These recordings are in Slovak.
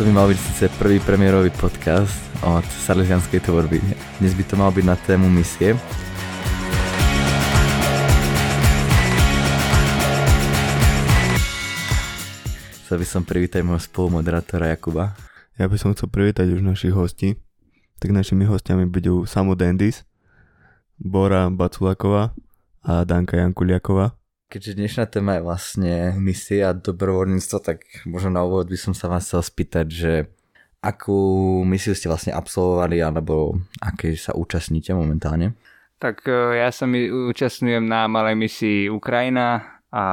Toto by mal byť síce prvý premiérový podcast od salesianskej tvorby. Dnes by to mal byť na tému misie. Chcel by som privítať môjho spolumoderátora Jakuba. Ja by som chcel privítať už našich hostí. Tak našimi hostiami budú Samu Dendis, Bora Baculaková a Danka Jankuliaková. Keďže dnešná téma je vlastne misia a dobrovoľníctvo, tak možno na úvod by som sa vás chcel spýtať, že akú misiu ste vlastne absolvovali alebo aké sa účastníte momentálne? Tak e, ja sa mi účastňujem na malej misii Ukrajina a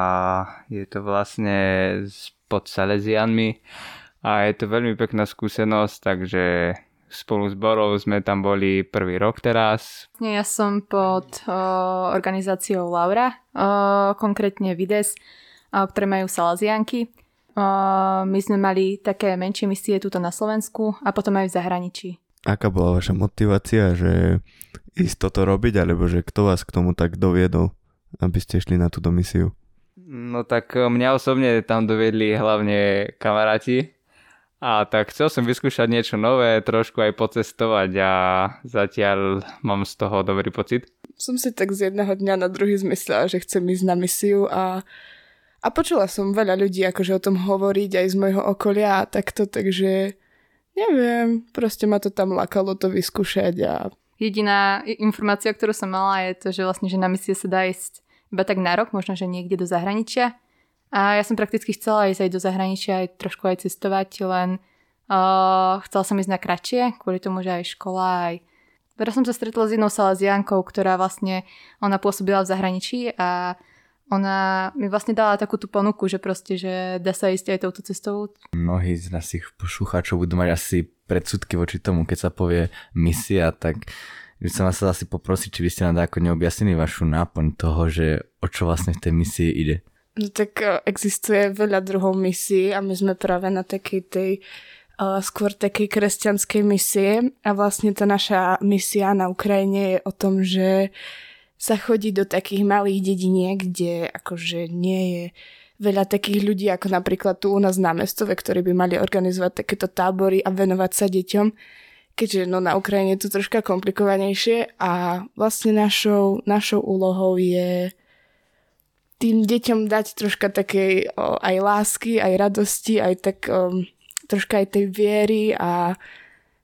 je to vlastne pod Salesianmi a je to veľmi pekná skúsenosť, takže spolu s Borou sme tam boli prvý rok teraz. Ja som pod o, organizáciou Laura, o, konkrétne Vides, o, ktoré majú salazianky. O, my sme mali také menšie misie tuto na Slovensku a potom aj v zahraničí. Aká bola vaša motivácia, že ísť toto robiť, alebo že kto vás k tomu tak doviedol, aby ste šli na túto misiu? No tak mňa osobne tam doviedli hlavne kamaráti, a tak chcel som vyskúšať niečo nové, trošku aj pocestovať a zatiaľ mám z toho dobrý pocit. Som si tak z jedného dňa na druhý zmyslela, že chcem ísť na misiu a, a počula som veľa ľudí akože o tom hovoriť aj z môjho okolia a takto, takže neviem, proste ma to tam lakalo to vyskúšať a... Jediná informácia, ktorú som mala je to, že vlastne, že na misie sa dá ísť iba tak na rok, možno, že niekde do zahraničia a ja som prakticky chcela ísť aj do zahraničia, aj trošku aj cestovať, len uh, chcela som ísť na kratšie, kvôli tomu, že aj škola, aj... Teraz som sa stretla s jednou salaziankou, ktorá vlastne, ona pôsobila v zahraničí a ona mi vlastne dala takú tú ponuku, že proste, že dá sa ísť aj touto cestou. Mnohí z našich poslucháčov budú mať asi predsudky voči tomu, keď sa povie misia, tak by som vás asi poprosiť, či by ste nám ako neobjasnili vašu náplň toho, že o čo vlastne v tej misii ide. No tak e, existuje veľa druhov misií a my sme práve na takej tej uh, skôr takej kresťanskej misie. A vlastne tá naša misia na Ukrajine je o tom, že sa chodí do takých malých dediniek, kde akože nie je veľa takých ľudí ako napríklad tu u nás na mestove, ktorí by mali organizovať takéto tábory a venovať sa deťom, keďže no, na Ukrajine je to troška komplikovanejšie. A vlastne našou, našou úlohou je tým deťom dať troška takej o, aj lásky, aj radosti, aj tak o, troška aj tej viery a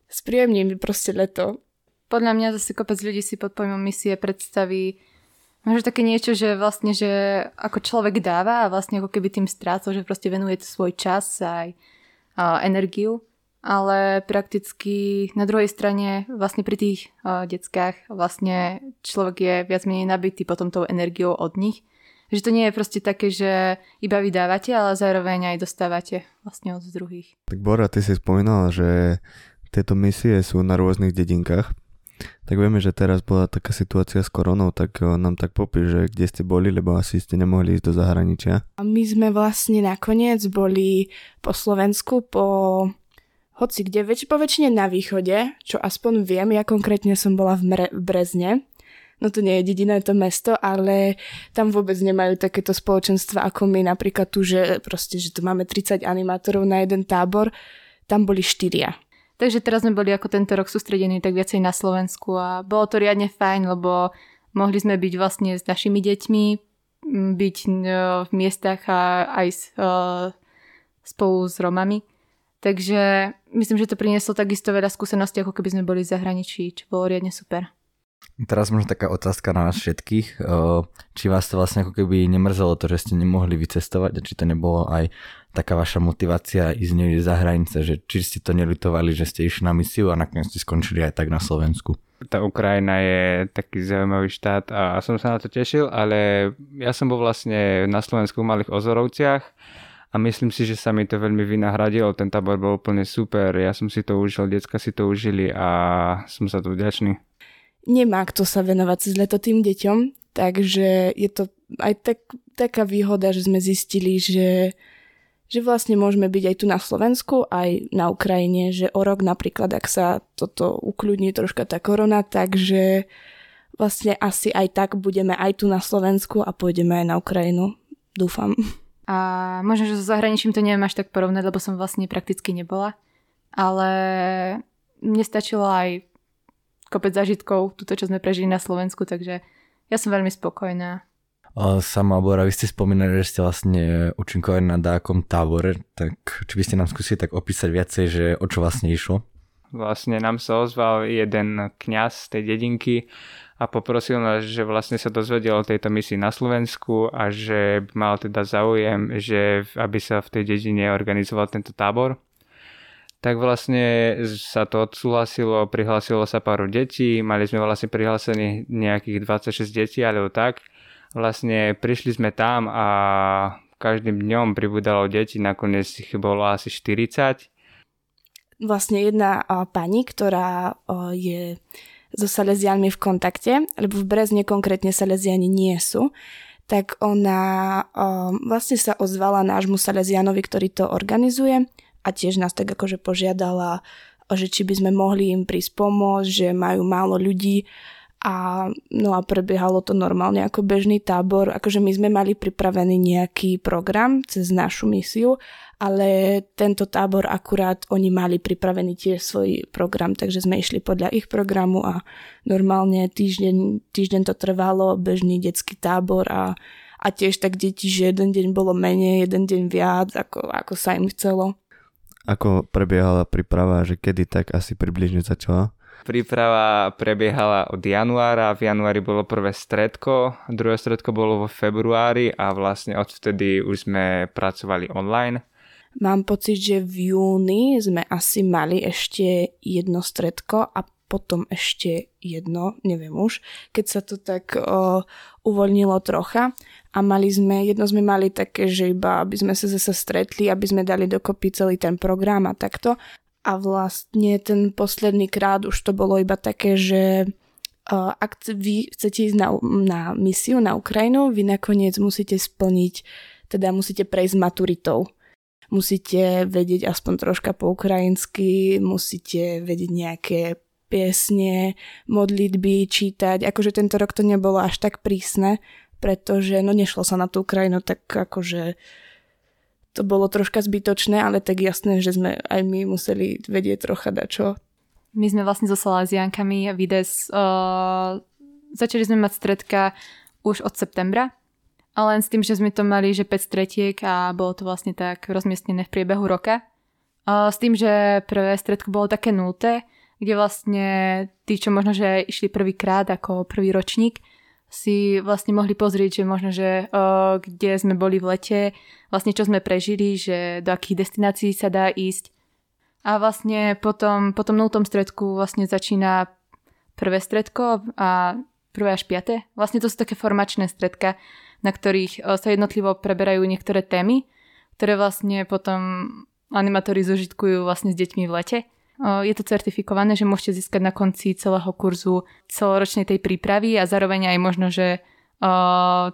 spríjemním proste leto. Podľa mňa zase kopec ľudí si pod pojmom misie predstaví možno také niečo, že vlastne, že ako človek dáva a vlastne ako keby tým strácol, že proste venuje svoj čas aj a, energiu. Ale prakticky na druhej strane vlastne pri tých a, deckách vlastne človek je viac menej nabitý potom tou energiou od nich že to nie je proste také, že iba vydávate, ale zároveň aj dostávate vlastne od druhých. Tak Bora, ty si spomínala, že tieto misie sú na rôznych dedinkách. Tak vieme, že teraz bola taká situácia s koronou, tak eh, nám tak popíš, že kde ste boli, lebo asi ste nemohli ísť do zahraničia. A my sme vlastne nakoniec boli po Slovensku, po hoci kde, väč- po väčšine na východe, čo aspoň viem, ja konkrétne som bola v, Mre- v Brezne, no to nie je dedina, je to mesto, ale tam vôbec nemajú takéto spoločenstva ako my, napríklad tu, že proste, že tu máme 30 animátorov na jeden tábor, tam boli štyria. Takže teraz sme boli ako tento rok sústredení tak viacej na Slovensku a bolo to riadne fajn, lebo mohli sme byť vlastne s našimi deťmi, byť e, v miestach a aj s, uh, spolu s Romami. Takže myslím, že to prinieslo takisto veľa skúseností, ako keby sme boli v zahraničí, čo bolo riadne super. Teraz možno taká otázka na nás všetkých. Či vás to vlastne ako keby nemrzelo to, že ste nemohli vycestovať a či to nebolo aj taká vaša motivácia ísť niekde za hranice, že či ste to nelutovali, že ste išli na misiu a nakoniec ste skončili aj tak na Slovensku. Tá Ukrajina je taký zaujímavý štát a som sa na to tešil, ale ja som bol vlastne na Slovensku v Malých Ozorovciach a myslím si, že sa mi to veľmi vynahradilo. Ten tábor bol úplne super, ja som si to užil, decka si to užili a som sa tu vďačný nemá kto sa venovať cez leto tým deťom, takže je to aj tak, taká výhoda, že sme zistili, že, že vlastne môžeme byť aj tu na Slovensku, aj na Ukrajine, že o rok napríklad, ak sa toto ukľudní troška tá korona, takže vlastne asi aj tak budeme aj tu na Slovensku a pôjdeme aj na Ukrajinu. Dúfam. A možno, že so zahraničím to neviem až tak porovnať, lebo som vlastne prakticky nebola. ale mne stačilo aj kopec zažitkov, túto, čo sme prežili na Slovensku, takže ja som veľmi spokojná. Sama Bora, vy ste spomínali, že ste vlastne účinkovali na dákom tábore, tak či by ste nám skúsili tak opísať viacej, že o čo vlastne išlo? Vlastne nám sa ozval jeden kňaz z tej dedinky a poprosil nás, že vlastne sa dozvedel o tejto misii na Slovensku a že mal teda záujem, že aby sa v tej dedine organizoval tento tábor. Tak vlastne sa to odsúhlasilo, prihlásilo sa pár detí, mali sme vlastne prihlásených nejakých 26 detí, alebo tak vlastne prišli sme tam a každým dňom pribudalo deti, nakoniec ich bolo asi 40. Vlastne jedna pani, ktorá je so Salesianmi v kontakte, lebo v Brezne konkrétne Salesiani nie sú, tak ona vlastne sa ozvala nášmu Salesianovi, ktorý to organizuje a tiež nás tak akože požiadala, že či by sme mohli im prísť pomôcť, že majú málo ľudí a, no a prebiehalo to normálne ako bežný tábor. Akože my sme mali pripravený nejaký program cez našu misiu, ale tento tábor akurát oni mali pripravený tiež svoj program, takže sme išli podľa ich programu a normálne týždeň, týždeň to trvalo, bežný detský tábor a, a tiež tak deti, že jeden deň bolo menej, jeden deň viac, ako, ako sa im chcelo. Ako prebiehala príprava, že kedy tak asi približne začala? Príprava prebiehala od januára, v januári bolo prvé stredko, druhé stredko bolo vo februári a vlastne odvtedy už sme pracovali online. Mám pocit, že v júni sme asi mali ešte jedno stredko a potom ešte jedno, neviem už, keď sa to tak o, uvoľnilo trocha a mali sme, jedno sme mali také, že iba aby sme sa zase stretli, aby sme dali dokopy celý ten program a takto a vlastne ten posledný krát už to bolo iba také, že uh, ak vy chcete ísť na, na misiu na Ukrajinu, vy nakoniec musíte splniť, teda musíte prejsť maturitou. Musíte vedieť aspoň troška po ukrajinsky, musíte vedieť nejaké piesne, modlitby, čítať. Akože tento rok to nebolo až tak prísne, pretože no nešlo sa na tú Ukrajinu tak akože to bolo troška zbytočné, ale tak jasné, že sme aj my museli vedieť trocha dačo. My sme vlastne so Salaziankami Vides uh, začali sme mať stredka už od septembra, ale len s tým, že sme to mali, že 5 stretiek a bolo to vlastne tak rozmiestnené v priebehu roka. Uh, s tým, že prvé stredko bolo také nulté, kde vlastne tí, čo možno, že išli prvýkrát ako prvý ročník, si vlastne mohli pozrieť, že možno, že uh, kde sme boli v lete, vlastne čo sme prežili, že do akých destinácií sa dá ísť. A vlastne potom, po tom nultom stredku vlastne začína prvé stredko a prvé až piaté. Vlastne to sú také formačné stredka, na ktorých sa jednotlivo preberajú niektoré témy, ktoré vlastne potom animátori zožitkujú vlastne s deťmi v lete. Je to certifikované, že môžete získať na konci celého kurzu celoročnej tej prípravy a zároveň aj možno, že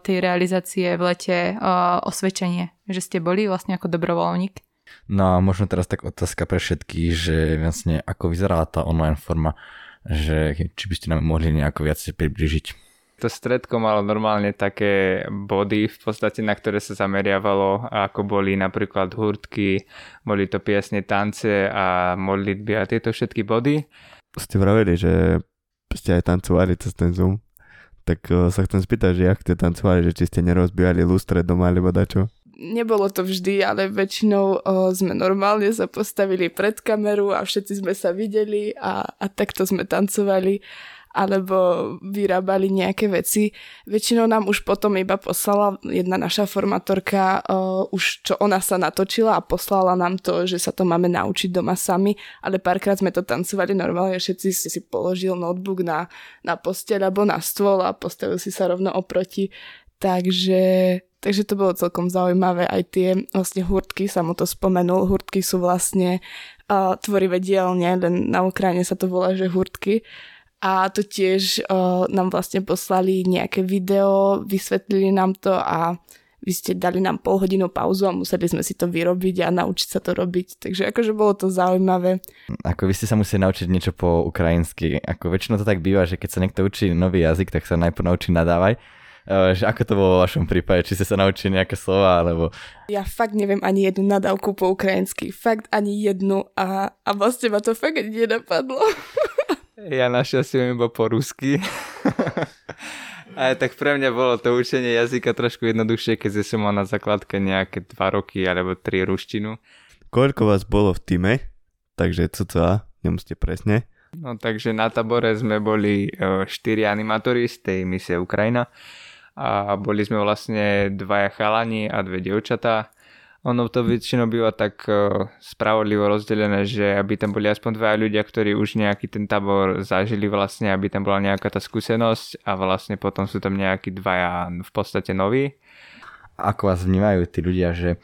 tej realizácie v lete osvedčenie, že ste boli vlastne ako dobrovoľník. No a možno teraz tak otázka pre všetkých, že vlastne ako vyzerala tá online forma, že či by ste nám mohli nejako viac približiť to stredko malo normálne také body v podstate, na ktoré sa zameriavalo, ako boli napríklad hurtky, boli to piesne, tance a modlitby a tieto všetky body. Ste vraveli, že ste aj tancovali cez ten Zoom. Tak uh, sa chcem spýtať, že jak ste tancovali, že či ste nerozbíjali lustre doma alebo dačo? Nebolo to vždy, ale väčšinou o, sme normálne sa postavili pred kameru a všetci sme sa videli a, a takto sme tancovali alebo vyrábali nejaké veci. Väčšinou nám už potom iba poslala jedna naša formátorka uh, už čo ona sa natočila a poslala nám to, že sa to máme naučiť doma sami, ale párkrát sme to tancovali normálne, všetci si si položil notebook na, na posteľ alebo na stôl a postavil si sa rovno oproti. Takže, takže to bolo celkom zaujímavé. Aj tie vlastne hurtky, sa mu to spomenul, hurtky sú vlastne uh, tvorivé dielne, len na Ukrajine sa to volá, že hurtky a to tiež uh, nám vlastne poslali nejaké video, vysvetlili nám to a vy ste dali nám pol hodinu pauzu a museli sme si to vyrobiť a naučiť sa to robiť. Takže akože bolo to zaujímavé. Ako vy ste sa museli naučiť niečo po ukrajinsky. Ako väčšinou to tak býva, že keď sa niekto učí nový jazyk, tak sa najprv naučí nadávať Uh, že ako to bolo vo vašom prípade? Či ste sa naučili nejaké slova, alebo... Ja fakt neviem ani jednu nadávku po ukrajinsky. Fakt ani jednu a, a vlastne ma to fakt nenapadlo. ja našťastie viem iba po rusky. Ale tak pre mňa bolo to učenie jazyka trošku jednoduchšie, keď som mal na základke nejaké 2 roky alebo 3 ruštinu. Koľko vás bolo v týme? Takže cca, nemusíte presne. No takže na tabore sme boli 4 e, animátori z tej misie Ukrajina a boli sme vlastne dvaja chalani a dve dievčatá ono to väčšinou býva tak uh, spravodlivo rozdelené, že aby tam boli aspoň dva ľudia, ktorí už nejaký ten tábor zažili vlastne, aby tam bola nejaká tá skúsenosť a vlastne potom sú tam nejakí dvaja v podstate noví. Ako vás vnímajú tí ľudia, že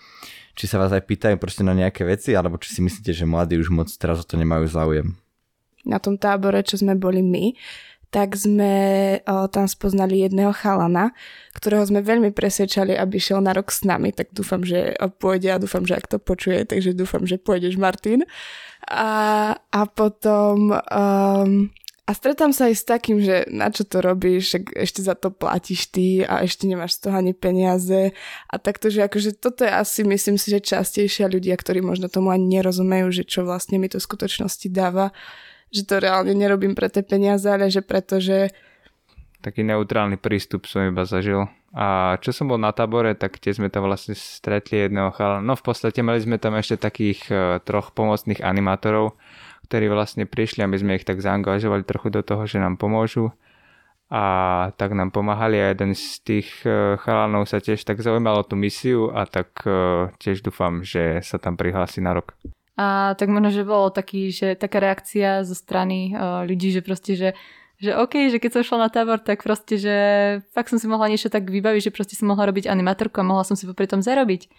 či sa vás aj pýtajú proste na nejaké veci, alebo či si myslíte, že mladí už moc teraz o to nemajú záujem? Na tom tábore, čo sme boli my, tak sme o, tam spoznali jedného chalana, ktorého sme veľmi presvedčali, aby šiel na rok s nami, tak dúfam, že pôjde a dúfam, že ak to počuje, takže dúfam, že pôjdeš Martin. A, a potom um, a stretám sa aj s takým, že na čo to robíš, však ešte za to platíš ty a ešte nemáš z toho ani peniaze a takto, že akože toto je asi, myslím si, že častejšia ľudia, ktorí možno tomu ani nerozumejú, že čo vlastne mi to v skutočnosti dáva že to reálne nerobím pre tie peniaze, ale že preto, že... Taký neutrálny prístup som iba zažil. A čo som bol na tábore, tak tie sme tam vlastne stretli jedného chala. No v podstate mali sme tam ešte takých uh, troch pomocných animátorov, ktorí vlastne prišli a my sme ich tak zaangažovali trochu do toho, že nám pomôžu a tak nám pomáhali a jeden z tých e, chalanov sa tiež tak zaujímal o tú misiu a tak e, tiež dúfam, že sa tam prihlási na rok. A tak možno, že bolo taký, že taká reakcia zo strany uh, ľudí, že proste, že, že OK, že keď som šla na tábor, tak proste, že fakt som si mohla niečo tak vybaviť, že proste som mohla robiť animatorku a mohla som si popri tom zarobiť.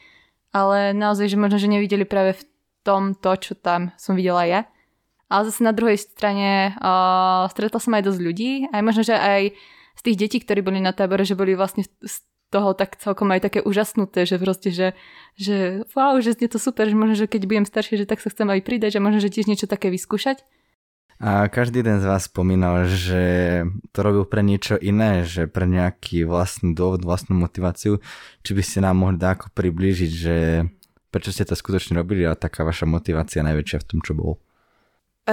Ale naozaj, že možno, že nevideli práve v tom to, čo tam som videla ja. Ale zase na druhej strane uh, stretla som aj dosť ľudí, aj možno, že aj z tých detí, ktorí boli na tábore, že boli vlastne toho tak celkom aj také úžasnuté, že proste, že, že wow, že je to super, že možno, že keď budem starší, že tak sa chcem aj pridať, že možno, že tiež niečo také vyskúšať. A každý jeden z vás spomínal, že to robil pre niečo iné, že pre nejaký vlastný dôvod, vlastnú motiváciu. Či by ste nám mohli ako priblížiť, že prečo ste to skutočne robili a taká vaša motivácia najväčšia v tom, čo bolo?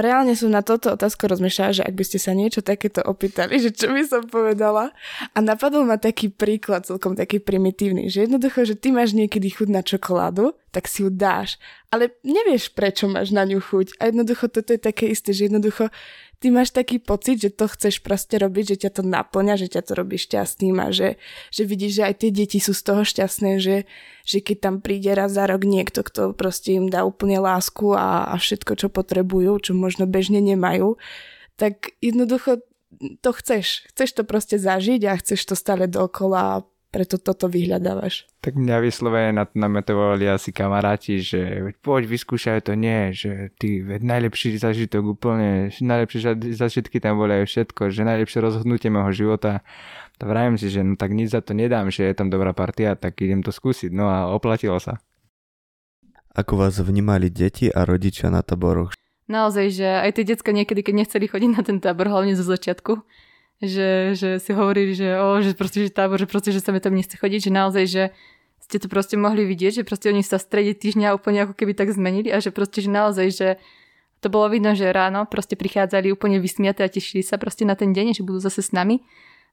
Reálne som na toto otázku rozmýšľala, že ak by ste sa niečo takéto opýtali, že čo by som povedala. A napadol ma taký príklad, celkom taký primitívny, že jednoducho, že ty máš niekedy chuť na čokoládu, tak si ju dáš, ale nevieš, prečo máš na ňu chuť. A jednoducho toto je také isté, že jednoducho ty máš taký pocit, že to chceš proste robiť, že ťa to naplňa, že ťa to robí šťastným a že, že vidíš, že aj tie deti sú z toho šťastné, že, že keď tam príde raz za rok niekto, kto proste im dá úplne lásku a, a všetko, čo potrebujú, čo možno bežne nemajú, tak jednoducho to chceš. Chceš to proste zažiť a chceš to stále dokola preto toto vyhľadávaš. Tak mňa vyslovene na to nametovali asi kamaráti, že poď vyskúšaj to nie, že ty veď najlepší zažitok úplne, najlepšie zažitky tam boli aj všetko, že najlepšie rozhodnutie môjho života. To vravím si, že no tak nič za to nedám, že je tam dobrá partia, tak idem to skúsiť. No a oplatilo sa. Ako vás vnímali deti a rodičia na taboroch? Naozaj, že aj tie decka niekedy, keď nechceli chodiť na ten tábor, hlavne zo začiatku, že, že si hovorili, že, o, že proste, že tábor, že proste, že sa mi tam nechce chodiť, že naozaj, že ste to proste mohli vidieť, že proste oni sa v strede týždňa úplne ako keby tak zmenili a že proste, že naozaj, že to bolo vidno, že ráno proste prichádzali úplne vysmiaté a tešili sa proste na ten deň, že budú zase s nami.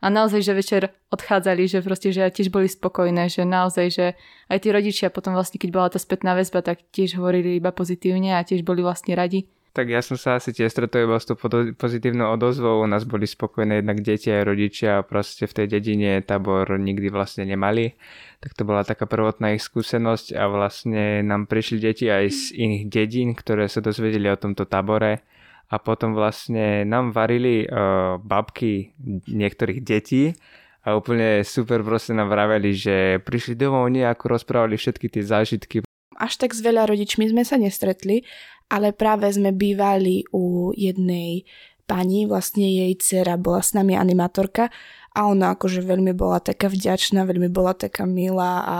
A naozaj, že večer odchádzali, že proste, že tiež boli spokojné, že naozaj, že aj tí rodičia potom vlastne, keď bola tá spätná väzba, tak tiež hovorili iba pozitívne a tiež boli vlastne radi. Tak ja som sa asi tiež stretol s tou pozitívnou odozvou. U nás boli spokojné jednak deti aj rodičia. Proste v tej dedine tábor nikdy vlastne nemali. Tak to bola taká prvotná ich skúsenosť a vlastne nám prišli deti aj z iných dedín, ktoré sa dozvedeli o tomto tábore. A potom vlastne nám varili uh, babky niektorých detí a úplne super proste nám vraveli, že prišli domov nejako rozprávali všetky tie zážitky. Až tak s veľa rodičmi sme sa nestretli, ale práve sme bývali u jednej pani, vlastne jej dcera bola s nami animatorka a ona akože veľmi bola taká vďačná, veľmi bola taká milá a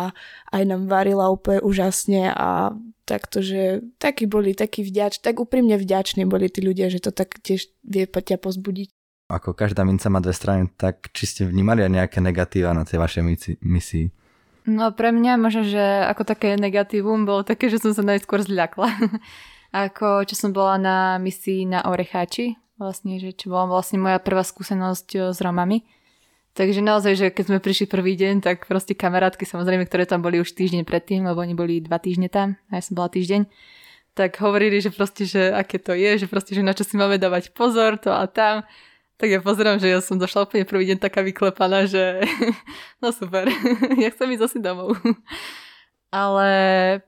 aj nám varila úplne úžasne a takto, že takí boli takí vďač, tak úprimne vďační boli tí ľudia, že to tak tiež vie ťa pozbudiť. ako každá minca má dve strany, tak či ste vnímali aj nejaké negatíva na tej vašej misii? No pre mňa možno, že ako také negatívum bolo také, že som sa najskôr zľakla. ako čo som bola na misii na Orecháči, vlastne, že čo bola vlastne moja prvá skúsenosť eh, s Romami. Takže naozaj, že keď sme prišli prvý deň, tak proste kamarátky, samozrejme, ktoré tam boli už týždeň predtým, lebo oni boli dva týždne tam a ja som bola týždeň, tak hovorili, že proste, že aké to je, že proste, že na čo si máme dávať pozor, to a tam. Tak ja pozerám, že ja som došla úplne prvý deň taká vyklepaná, že no super, ja chcem ísť zase domov. Ale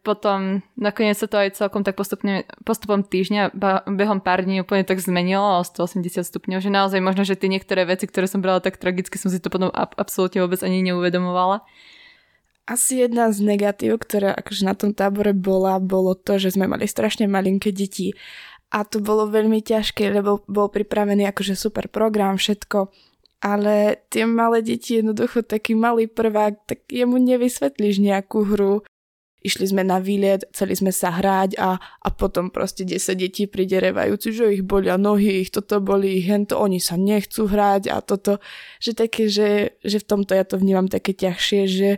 potom nakoniec sa to aj celkom tak postupne, postupom týždňa, behom pár dní úplne tak zmenilo o 180 stupňov, že naozaj možno, že tie niektoré veci, ktoré som brala tak tragicky, som si to potom absolútne vôbec ani neuvedomovala. Asi jedna z negatív, ktorá akože na tom tábore bola, bolo to, že sme mali strašne malinké deti a to bolo veľmi ťažké, lebo bol pripravený akože super program, všetko, ale tie malé deti jednoducho taký malý prvák, tak jemu nevysvetlíš nejakú hru. Išli sme na výlet, chceli sme sa hrať a, a potom proste 10 detí príde revajúci, že ich bolia nohy, ich toto boli, hento, oni sa nechcú hrať a toto, že také, že, že v tomto ja to vnímam také ťažšie, že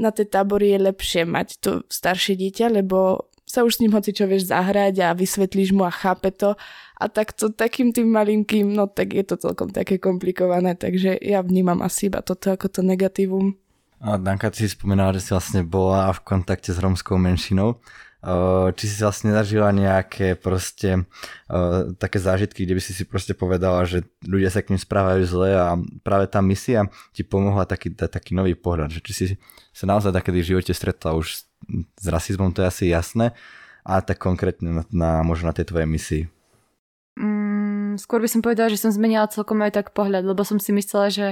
na tej tábory je lepšie mať to staršie dieťa, lebo sa už s ním hoci čo vieš zahrať a vysvetlíš mu a chápe to. A takto takým tým malinkým, no tak je to celkom také komplikované, takže ja vnímam asi iba toto ako to negatívum. A Danka, ty si spomínala, že si vlastne bola v kontakte s romskou menšinou. Či si vlastne zažila nejaké proste také zážitky, kde by si si proste povedala, že ľudia sa k ním správajú zle a práve tá misia ti pomohla taký, taký nový pohľad, že či si sa naozaj takedy v živote stretla už s rasizmom, to je asi jasné, a tak konkrétne na, na možno na tej tvojej misii. Mm, skôr by som povedala, že som zmenila celkom aj tak pohľad, lebo som si myslela, že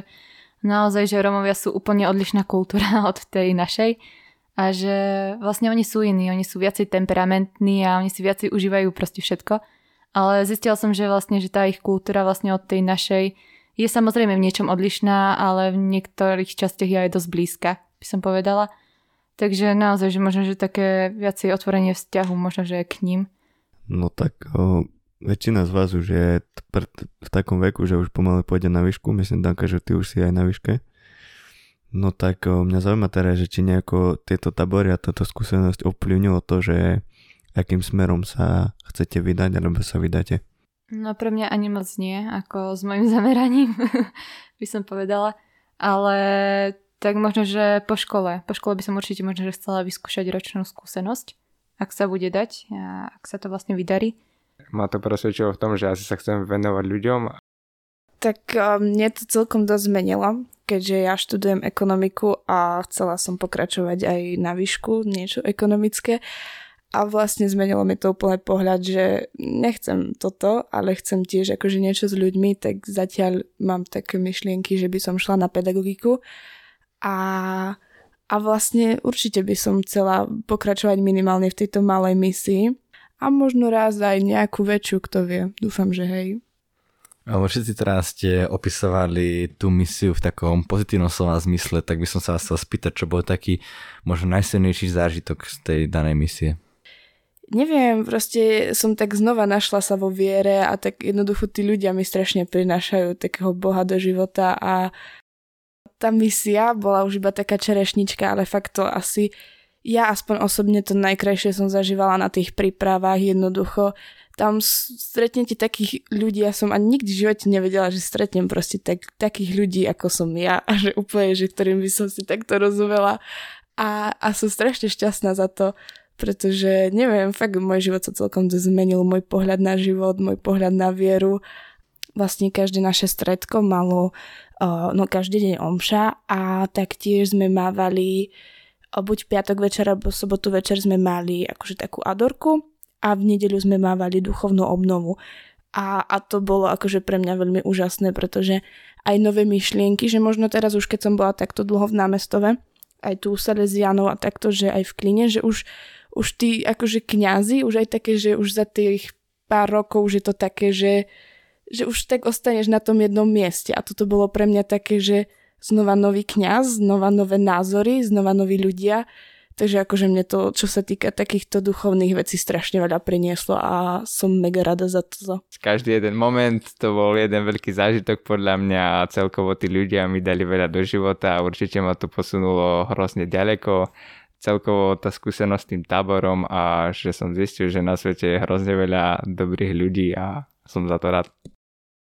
naozaj, že Romovia sú úplne odlišná kultúra od tej našej a že vlastne oni sú iní, oni sú viacej temperamentní a oni si viacej užívajú proste všetko. Ale zistila som, že vlastne, že tá ich kultúra vlastne od tej našej je samozrejme v niečom odlišná, ale v niektorých častiach je aj dosť blízka, by som povedala. Takže naozaj, že možno, že také viacej otvorenie vzťahu, možno, že k ním. No tak väčšina z vás už je v takom veku, že už pomaly pôjde na výšku. Myslím, Danka, že ty už si aj na výške. No tak mňa zaujíma teraz, že či nejako tieto tabory a táto skúsenosť ovplyvnilo to, že akým smerom sa chcete vydať alebo sa vydáte. No pre mňa ani moc nie, ako s mojim zameraním by som povedala. Ale tak možno, že po škole. Po škole by som určite možno, že chcela vyskúšať ročnú skúsenosť, ak sa bude dať a ak sa to vlastne vydarí. Ma to presvedčilo v tom, že asi sa chcem venovať ľuďom. Tak mne to celkom dosť zmenilo, keďže ja študujem ekonomiku a chcela som pokračovať aj na výšku, niečo ekonomické. A vlastne zmenilo mi to úplne pohľad, že nechcem toto, ale chcem tiež akože niečo s ľuďmi, tak zatiaľ mám také myšlienky, že by som šla na pedagogiku a, a vlastne určite by som chcela pokračovať minimálne v tejto malej misii a možno raz aj nejakú väčšiu, kto vie. Dúfam, že hej. Všetci teraz ste opisovali tú misiu v takom pozitívnom slova zmysle, tak by som sa vás chcel spýtať, čo bol taký možno najsilnejší zážitok z tej danej misie. Neviem, proste som tak znova našla sa vo viere a tak jednoducho tí ľudia mi strašne prinášajú takého Boha do života a tá misia bola už iba taká čerešnička, ale fakt to asi ja aspoň osobne to najkrajšie som zažívala na tých prípravách jednoducho. Tam stretnete takých ľudí, ja som ani nikdy v živote nevedela, že stretnem proste tak, takých ľudí, ako som ja a že úplne, že ktorým by som si takto rozumela a, a som strašne šťastná za to, pretože neviem, fakt môj život sa celkom zmenil, môj pohľad na život, môj pohľad na vieru. Vlastne každé naše stredko malo no každý deň omša a taktiež sme mávali buď piatok večer alebo sobotu večer sme mali akože takú adorku a v nedeľu sme mávali duchovnú obnovu. A, a to bolo akože pre mňa veľmi úžasné, pretože aj nové myšlienky, že možno teraz už keď som bola takto dlho v námestove, aj tu u Salesianov a takto, že aj v kline, že už, už tí akože kňazi, už aj také, že už za tých pár rokov už je to také, že že už tak ostaneš na tom jednom mieste. A toto bolo pre mňa také, že znova nový kňaz, znova nové názory, znova noví ľudia. Takže akože mne to, čo sa týka takýchto duchovných vecí, strašne veľa prinieslo a som mega rada za to. Každý jeden moment to bol jeden veľký zážitok podľa mňa a celkovo tí ľudia mi dali veľa do života a určite ma to posunulo hrozne ďaleko. Celkovo tá skúsenosť s tým táborom a že som zistil, že na svete je hrozne veľa dobrých ľudí a som za to rád.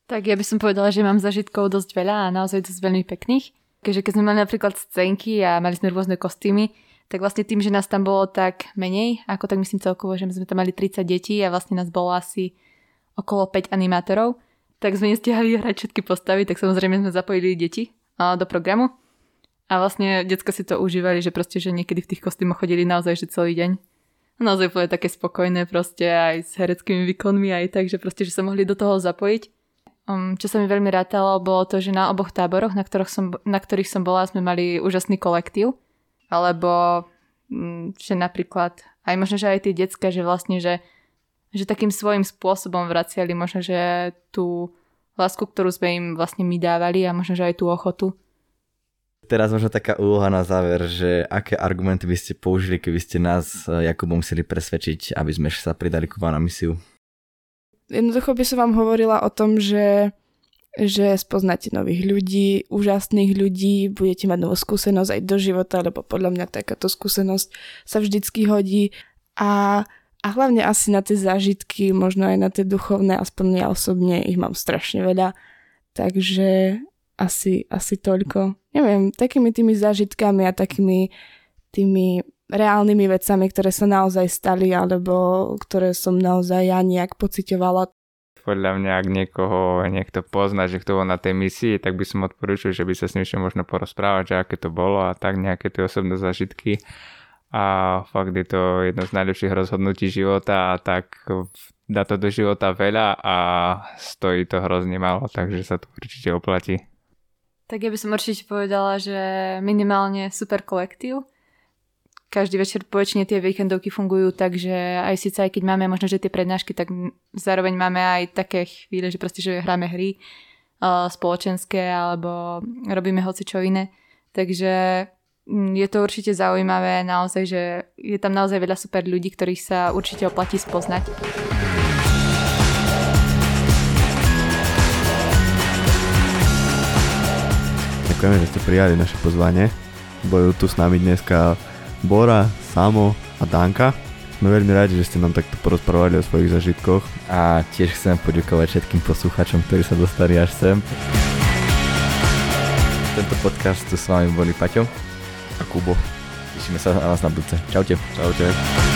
Tak ja by som povedala, že mám zažitkov dosť veľa a naozaj dosť veľmi pekných. Keďže keď sme mali napríklad scénky a mali sme rôzne kostýmy, tak vlastne tým, že nás tam bolo tak menej, ako tak myslím celkovo, že my sme tam mali 30 detí a vlastne nás bolo asi okolo 5 animátorov, tak sme nestihali hrať všetky postavy, tak samozrejme sme zapojili deti do programu. A vlastne decka si to užívali, že proste, že niekedy v tých kostýmoch chodili naozaj, že celý deň. Naozaj boli také spokojné proste aj s hereckými výkonmi, aj tak, že proste, že sa mohli do toho zapojiť. Um, čo sa mi veľmi rátalo, bolo to, že na oboch táboroch, na ktorých som, na ktorých som bola, sme mali úžasný kolektív alebo mm, že napríklad aj možno, že aj tie decka, že vlastne, že, že takým svojím spôsobom vraciali možno, že tú lásku, ktorú sme im vlastne my dávali a možno, že aj tú ochotu. Teraz možno taká úloha na záver, že aké argumenty by ste použili, keby ste nás, eh, Jakubom, museli presvedčiť, aby sme sa pridali ku vám na misiu? Jednoducho by som vám hovorila o tom, že že spoznáte nových ľudí, úžasných ľudí, budete mať novú skúsenosť aj do života, lebo podľa mňa takáto skúsenosť sa vždycky hodí a, a hlavne asi na tie zážitky, možno aj na tie duchovné, aspoň ja osobne ich mám strašne veľa, takže asi, asi toľko. Neviem, takými tými zážitkami a takými tými reálnymi vecami, ktoré sa naozaj stali, alebo ktoré som naozaj ja nejak pocitovala, podľa mňa, ak niekoho niekto pozná, že kto bol na tej misii, tak by som odporúčil, že by sa s ním možno porozprávať, že aké to bolo a tak nejaké tie osobné zažitky. A fakt je to jedno z najlepších rozhodnutí života a tak dá to do života veľa a stojí to hrozne málo, takže sa to určite oplatí. Tak ja by som určite povedala, že minimálne super kolektív, každý večer po tie víkendovky fungujú tak, že aj síce aj keď máme možno, že tie prednášky, tak zároveň máme aj také chvíle, že proste, že hráme hry uh, spoločenské alebo robíme hoci čo iné. Takže mm, je to určite zaujímavé naozaj, že je tam naozaj veľa super ľudí, ktorých sa určite oplatí spoznať. Ďakujeme, že ste prijali naše pozvanie. Bojú tu s nami dneska Bora, Samo a Danka. Sme veľmi radi, že ste nám takto porozprávali o svojich zažitkoch. A tiež chcem poďakovať všetkým poslucháčom, ktorí sa dostali až sem. Tento podcast tu s vami boli Paťo a Kubo. Tešíme sa na vás na budúce. Čaute. Čaute.